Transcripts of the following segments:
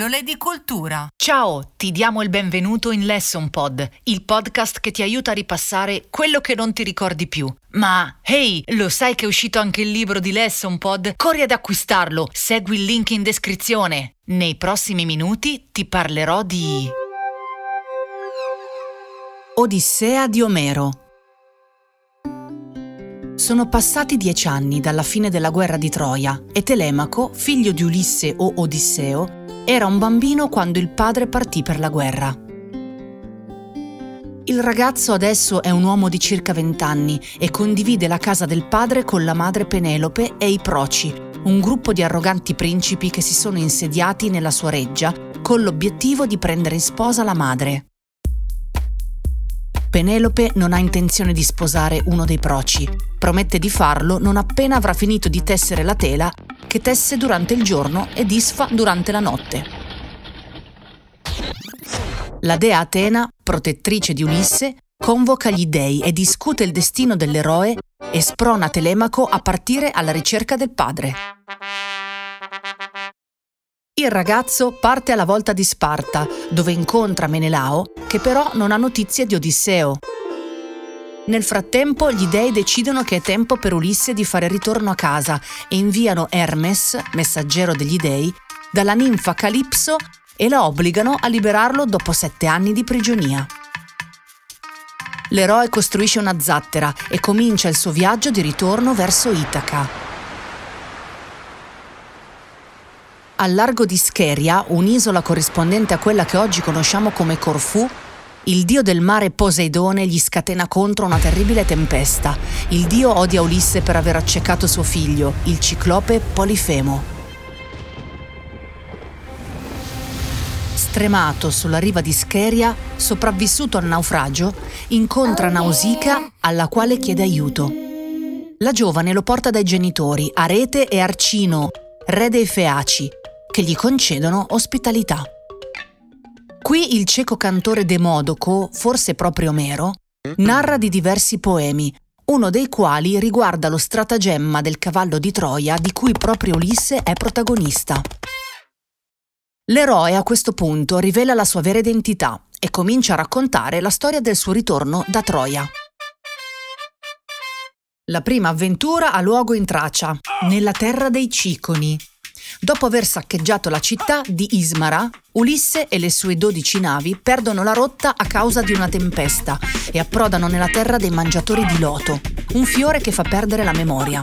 Pillole di cultura. Ciao, ti diamo il benvenuto in Lesson Pod, il podcast che ti aiuta a ripassare quello che non ti ricordi più. Ma, hey, lo sai che è uscito anche il libro di Lesson Pod? Corri ad acquistarlo, segui il link in descrizione. Nei prossimi minuti ti parlerò di... Odissea di Omero. Sono passati dieci anni dalla fine della guerra di Troia e Telemaco, figlio di Ulisse o Odisseo, era un bambino quando il padre partì per la guerra. Il ragazzo adesso è un uomo di circa vent'anni e condivide la casa del padre con la madre Penelope e i Proci, un gruppo di arroganti principi che si sono insediati nella sua reggia con l'obiettivo di prendere in sposa la madre. Penelope non ha intenzione di sposare uno dei proci. Promette di farlo non appena avrà finito di tessere la tela che tesse durante il giorno e disfa durante la notte. La dea Atena, protettrice di Ulisse, convoca gli dei e discute il destino dell'eroe e sprona Telemaco a partire alla ricerca del padre. Il ragazzo parte alla volta di Sparta, dove incontra Menelao, che però non ha notizie di Odisseo, nel frattempo gli dei decidono che è tempo per Ulisse di fare ritorno a casa e inviano Hermes, messaggero degli dei, dalla ninfa Calipso e la obbligano a liberarlo dopo sette anni di prigionia. L'eroe costruisce una zattera e comincia il suo viaggio di ritorno verso Itaca. Al largo di Scheria, un'isola corrispondente a quella che oggi conosciamo come Corfù, il dio del mare Poseidone gli scatena contro una terribile tempesta. Il dio odia Ulisse per aver accecato suo figlio, il ciclope Polifemo. Stremato sulla riva di Scheria, sopravvissuto al naufragio, incontra Nausicaa alla quale chiede aiuto. La giovane lo porta dai genitori, Arete e Arcino, re dei Feaci, che gli concedono ospitalità. Qui il cieco cantore Demodoco, forse proprio Omero, narra di diversi poemi, uno dei quali riguarda lo stratagemma del cavallo di Troia di cui proprio Ulisse è protagonista. L'eroe a questo punto rivela la sua vera identità e comincia a raccontare la storia del suo ritorno da Troia. La prima avventura ha luogo in Tracia, nella terra dei Ciconi, Dopo aver saccheggiato la città di Ismara, Ulisse e le sue dodici navi perdono la rotta a causa di una tempesta e approdano nella terra dei mangiatori di loto, un fiore che fa perdere la memoria.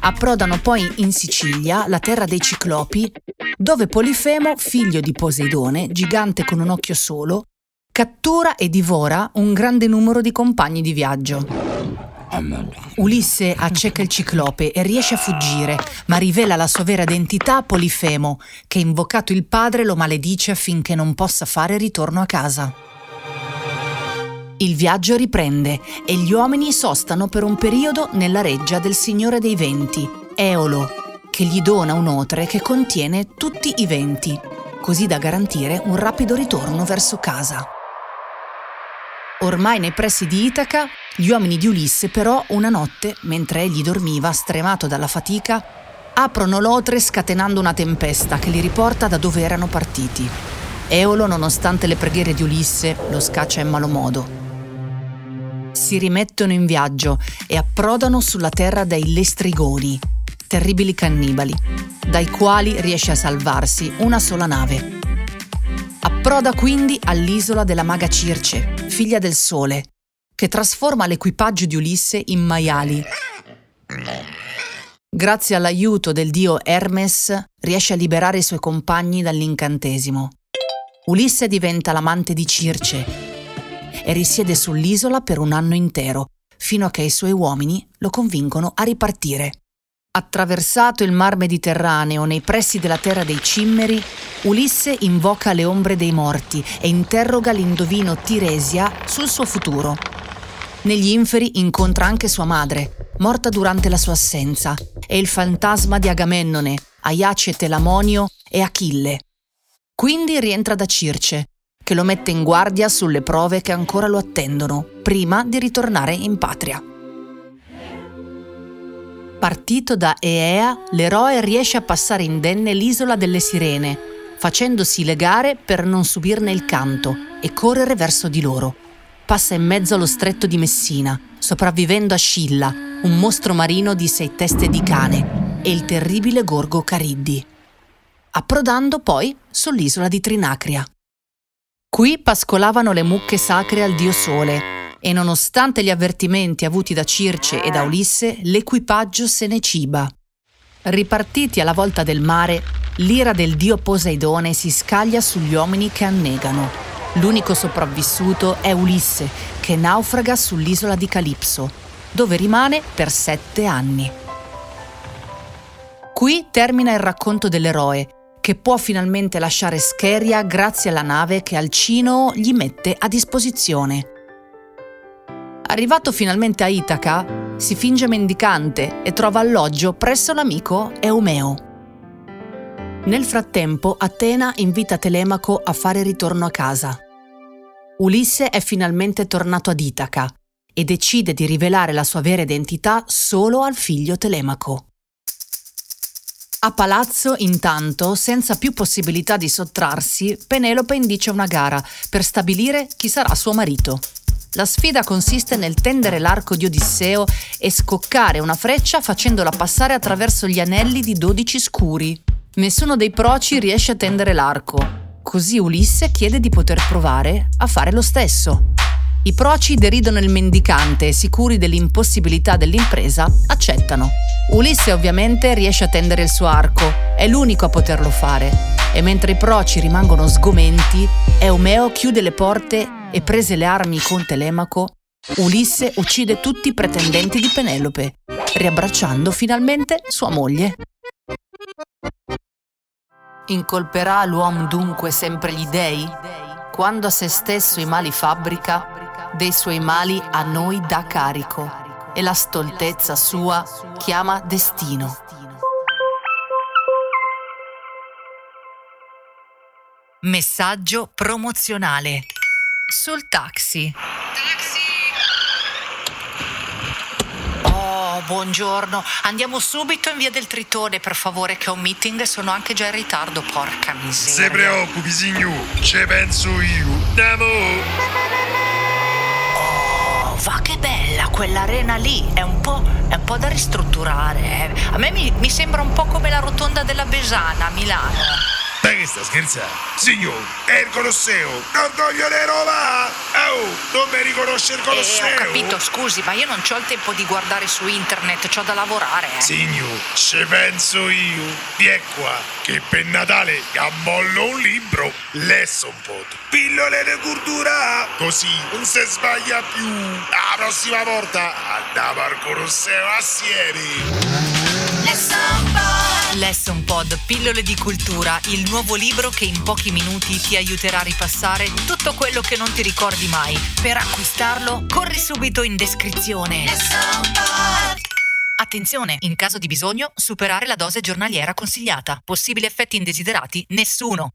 Approdano poi in Sicilia, la terra dei Ciclopi, dove Polifemo, figlio di Poseidone, gigante con un occhio solo, cattura e divora un grande numero di compagni di viaggio. Ulisse acceca il ciclope e riesce a fuggire, ma rivela la sua vera identità a Polifemo, che invocato il padre lo maledice affinché non possa fare ritorno a casa. Il viaggio riprende e gli uomini sostano per un periodo nella reggia del Signore dei Venti, Eolo, che gli dona un'otre che contiene tutti i venti, così da garantire un rapido ritorno verso casa. Ormai nei pressi di Itaca, gli uomini di Ulisse però una notte, mentre egli dormiva stremato dalla fatica, aprono l'otre scatenando una tempesta che li riporta da dove erano partiti. Eolo, nonostante le preghiere di Ulisse, lo scaccia in malo modo. Si rimettono in viaggio e approdano sulla terra dei Lestrigoni, terribili cannibali, dai quali riesce a salvarsi una sola nave. Approda quindi all'isola della maga Circe, figlia del sole, che trasforma l'equipaggio di Ulisse in maiali. Grazie all'aiuto del dio Hermes riesce a liberare i suoi compagni dall'incantesimo. Ulisse diventa l'amante di Circe e risiede sull'isola per un anno intero, fino a che i suoi uomini lo convincono a ripartire. Attraversato il mar Mediterraneo nei pressi della terra dei Cimmeri, Ulisse invoca le ombre dei morti e interroga l'indovino Tiresia sul suo futuro. Negli inferi incontra anche sua madre, morta durante la sua assenza, e il fantasma di Agamennone, Aiace Telamonio e Achille. Quindi rientra da Circe, che lo mette in guardia sulle prove che ancora lo attendono, prima di ritornare in patria. Partito da Eea, l'eroe riesce a passare indenne l'isola delle Sirene, facendosi legare per non subirne il canto e correre verso di loro. Passa in mezzo allo stretto di Messina, sopravvivendo a Scilla, un mostro marino di sei teste di cane, e il terribile gorgo Cariddi. Approdando poi sull'isola di Trinacria. Qui pascolavano le mucche sacre al dio Sole e nonostante gli avvertimenti avuti da Circe e da Ulisse, l'equipaggio se ne ciba. Ripartiti alla volta del mare, l'ira del dio Poseidone si scaglia sugli uomini che annegano. L'unico sopravvissuto è Ulisse, che naufraga sull'isola di Calipso, dove rimane per sette anni. Qui termina il racconto dell'eroe, che può finalmente lasciare Scheria grazie alla nave che Alcino gli mette a disposizione. Arrivato finalmente a Itaca, si finge mendicante e trova alloggio presso l'amico Eumeo. Nel frattempo, Atena invita Telemaco a fare ritorno a casa. Ulisse è finalmente tornato ad Itaca e decide di rivelare la sua vera identità solo al figlio Telemaco. A palazzo, intanto, senza più possibilità di sottrarsi, Penelope indice una gara per stabilire chi sarà suo marito. La sfida consiste nel tendere l'arco di Odisseo e scoccare una freccia facendola passare attraverso gli anelli di dodici scuri. Nessuno dei proci riesce a tendere l'arco, così Ulisse chiede di poter provare a fare lo stesso. I proci deridono il mendicante e sicuri dell'impossibilità dell'impresa, accettano. Ulisse ovviamente riesce a tendere il suo arco, è l'unico a poterlo fare. E mentre i proci rimangono sgomenti, Eumeo chiude le porte e prese le armi con Telemaco, Ulisse uccide tutti i pretendenti di Penelope, riabbracciando finalmente sua moglie. Incolperà l'uomo dunque sempre gli dei? Quando a se stesso i mali fabbrica, dei suoi mali a noi dà carico, e la stoltezza sua chiama destino. Messaggio promozionale sul taxi. Taxi! Oh, buongiorno. Andiamo subito in via del Tritone, per favore, che ho un meeting e sono anche già in ritardo, porca miseria. Se preoccupi, signor, ce penso io. Andiamo! Oh, va che bella quell'arena lì, è un po', è un po da ristrutturare. eh. A me mi, mi sembra un po' come la rotonda della Besana a Milano. Che sta scherzando? Signor, è il Colosseo! Orgoglio di Roma! Oh, non mi riconosce il Colosseo! Eh, ho capito, scusi, ma io non ho il tempo di guardare su internet, ho da lavorare. Eh. Signor, ce penso io. Vieni qua, che per Natale ammollo un libro, lesso un po'. Pillole di cultura, così non si sbaglia più. La prossima volta andiamo al Colosseo assieme. Lesson Pod, pillole di cultura, il nuovo libro che in pochi minuti ti aiuterà a ripassare tutto quello che non ti ricordi mai. Per acquistarlo, corri subito in descrizione. Attenzione, in caso di bisogno, superare la dose giornaliera consigliata. Possibili effetti indesiderati? Nessuno.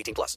18 plus.